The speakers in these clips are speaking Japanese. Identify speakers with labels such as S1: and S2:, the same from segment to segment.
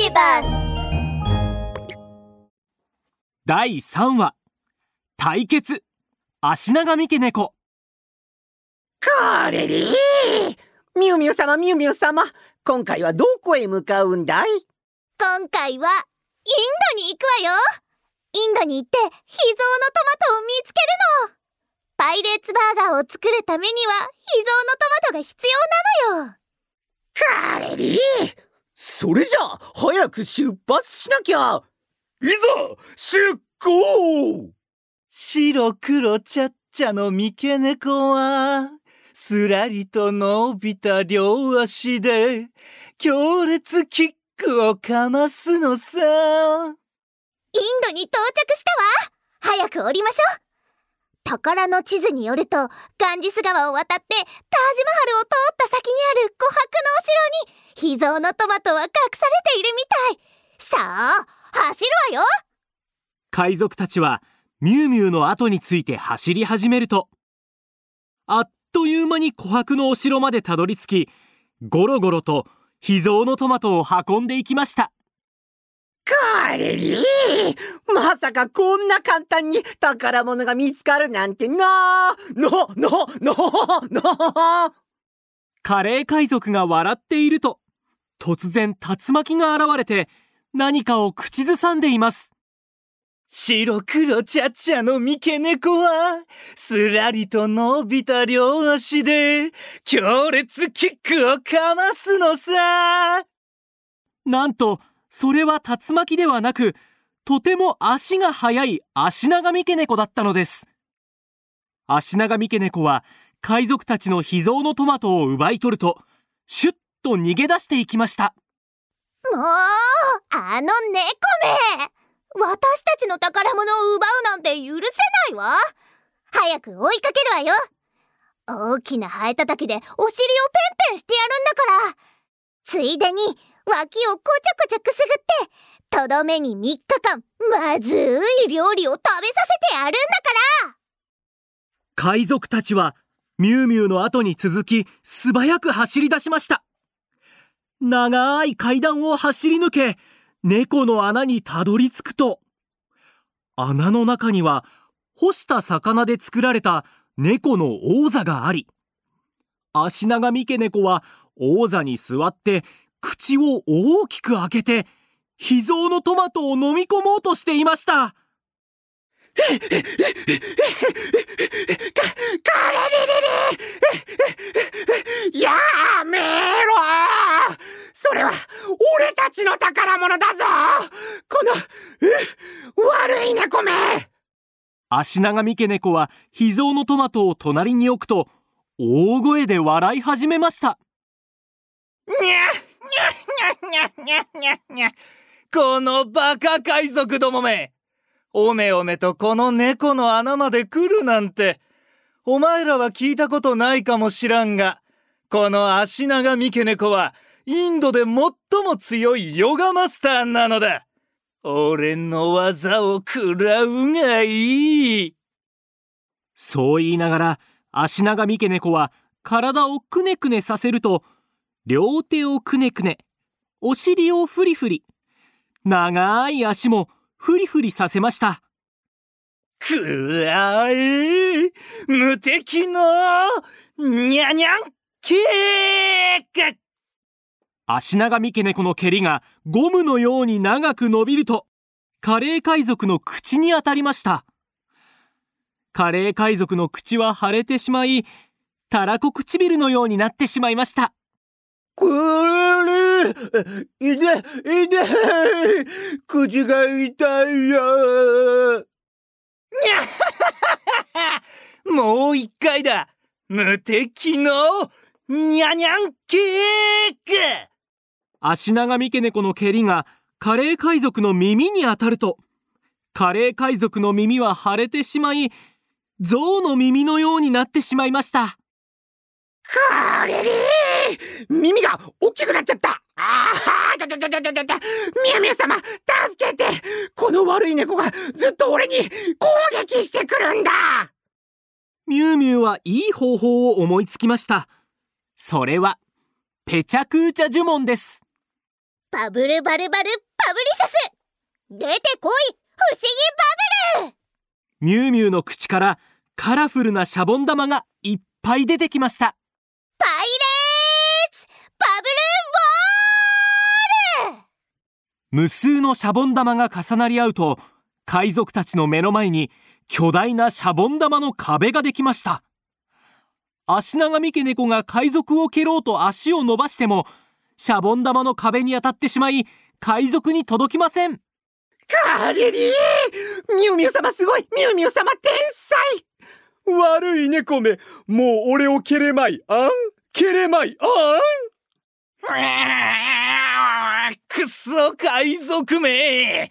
S1: ビバス
S2: 第3話。対決。足長三毛猫。
S3: これりみゆみゆ様みゆみゆ様。今回はどこへ向かうんだい？
S1: 今回はインドに行くわよ。インドに行って秘蔵のトマトを見つけるの。パイレーツバーガーを作るためには秘蔵のトマトが必要なのよ。
S3: カレリそれじゃあ早く出発しなきゃ。いざ出航。
S4: 白黒ちゃっちゃの三毛猫はすらりと伸びた両足で強烈キックをかますのさ。
S1: インドに到着したわ。早く降りましょう宝の地図によるとガンジス川を渡ってタージマハルを通った先にある琥珀のお城に秘蔵のトマトは隠されているみたい。さあ走るわよ。
S2: 海賊たちはミュウミュウの後について走り始めると。あっという間に琥珀のお城までたどり着きゴロゴロと秘蔵のトマトを運んでいきました。
S3: カレリーまさかこんな簡単に宝物が見つかるなんてな。のののの。
S2: カレー海賊が笑っていると突然竜巻が現れて何かを口ずさんでいます。
S4: 白黒ちゃっちゃの三毛猫はすらりと伸びた両足で強烈キックをかますのさ。
S2: なんとそれは竜巻ではなくとても足が速い足長三毛猫だったのです。足長三毛猫は海賊たちの秘蔵のトマトを奪い取るとシュッと逃げ出していきました。
S1: もうあの猫め！私たちの宝物を奪うなんて許せないわ！早く追いかけるわよ！大きなハエたたきでお尻をペンペンしてやるんだから！ついでに脇をこちゃこちゃくすぐってとどめに3日間まずい料理を食べさせてやるんだから。
S2: 海賊たちはミュウミュウの後に続き素早く走り出しました。長い階段を走り抜け猫の穴にたどり着くと穴の中には干した魚で作られた猫の王座があり足長三毛猫は王座に座って口を大きく開けて秘蔵のトマトを飲み込もうとしていました。
S3: カレリリリやめろ。それは俺たちの宝物だぞ。この悪い猫め。
S2: 足長三毛猫は秘蔵のトマトを隣に置くと大声で笑い始めました。
S4: にゃにゃにゃにゃにゃにゃこのバカ海賊どもめおめおめとこの猫の穴まで来るなんてお前らは聞いたことないかもしらんがこの足長三毛猫はインドで最も強いヨガマスターなのだ俺の技を食らうがいい
S2: そう言いながら足長三毛猫は体をくねくねさせると両手をくねくねお尻をフリフリ長い足もフリフリさせました。
S4: くらえ無敵のにゃにゃんケーキ
S2: 足長三毛猫の蹴りがゴムのように長く伸びるとカレー海賊の口に当たりました。カレー海賊の口は腫れてしまいたらこ唇のようになってしまいました
S3: くるりいでいで口が痛いよ。
S4: もう一回だ。無敵のにゃにゃんケーキ
S2: 足長三毛猫の蹴りがカレー海賊の耳に当たると。カレー海賊の耳は腫れてしまい象の耳のようになってしまいました
S3: カレリ耳が大きくなっちゃった。ああだだだだだだだみやみや様助けて。この悪い猫がずっと俺に攻撃してくるんだ。
S2: ミュウミュウはいい方法を思いつきました。それはペチャクーチャ呪文です。
S1: バブルバルバルパブリシャス。出てこい不思議バブル。
S2: ミュウミュウの口からカラフルなシャボン玉がいっぱい出てきました無数のシャボン玉が重なり合うと海賊たちの目の前に巨大なシャボン玉の壁ができました。足長三毛猫が海賊を蹴ろうと足を伸ばしてもシャボン玉の壁に当たってしまい海賊に届きません。
S3: カレリーミュウミュウ様すごいミュウミュウ様天才。
S5: 悪い猫めもう俺を蹴れまいあん。蹴れまいあ
S4: ん。くそ海賊め。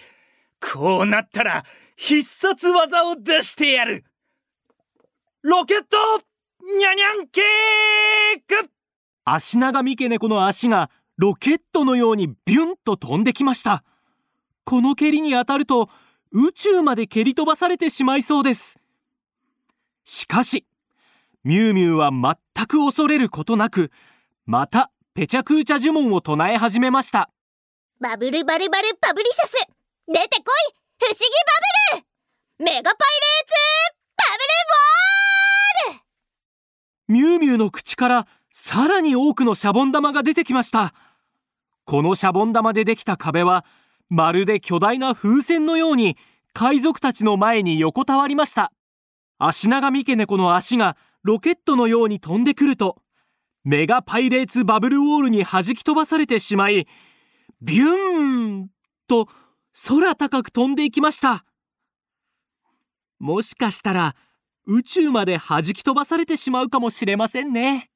S4: こうなったら必殺技を出してやる。ロケットニャニャンケーク。
S2: 足長三毛猫の足がロケットのようにビュンと飛んできました。この蹴りに当たると宇宙まで蹴り飛ばされてしまいそうです。しかしミュウミュウは全く恐れることなくまたペチャクーチャ呪文を唱え始めました。
S1: バブルバルバルパブリシャス。出てこい。不思議バブル。メガパイレーツ。バブルウォール。
S2: ミュウミュウの口からさらに多くのシャボン玉が出てきました。このシャボン玉でできた壁はまるで巨大な風船のように海賊たちの前に横たわりました。足長三毛猫の足がロケットのように飛んでくるとメガパイレーツバブルウォールに弾き飛ばされてしまいビューンと空高く飛んでいきました。もしかしたら宇宙まで弾き飛ばされてしまうかもしれませんね。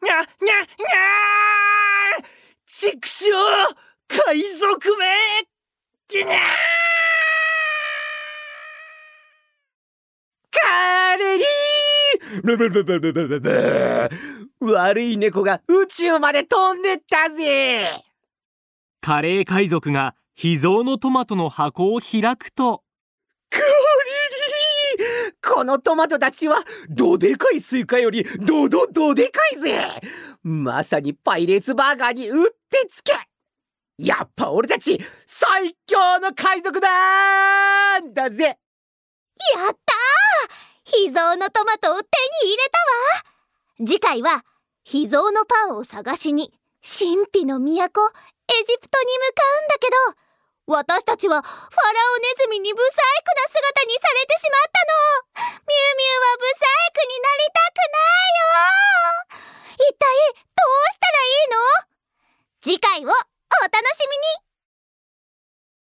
S4: にゃにゃにゃー！ちくしょう海賊めきにゃ
S3: カレリー！ブブブブブブブブ悪い猫が宇宙まで飛んでったぜ。
S2: カレー海賊が秘蔵のトマトの箱を開くと。
S3: カレリーこのトマトたちはどでかいスイカよりどどどでかいぜ。まさにパイレーツバーガーにうってつけ。やっぱ俺たち最強の海賊だーんだぜ。
S1: やったー！秘蔵のトマトを手に入れたわ。次回は秘蔵のパンを探しに神秘の都エジプトに向かうんだけど私たちはファラオネズミにブサイクな姿にされてしまったの。ミュウミュウはブサイクになりたくないよ。一体どうしたらいいの？次回をお楽しみに。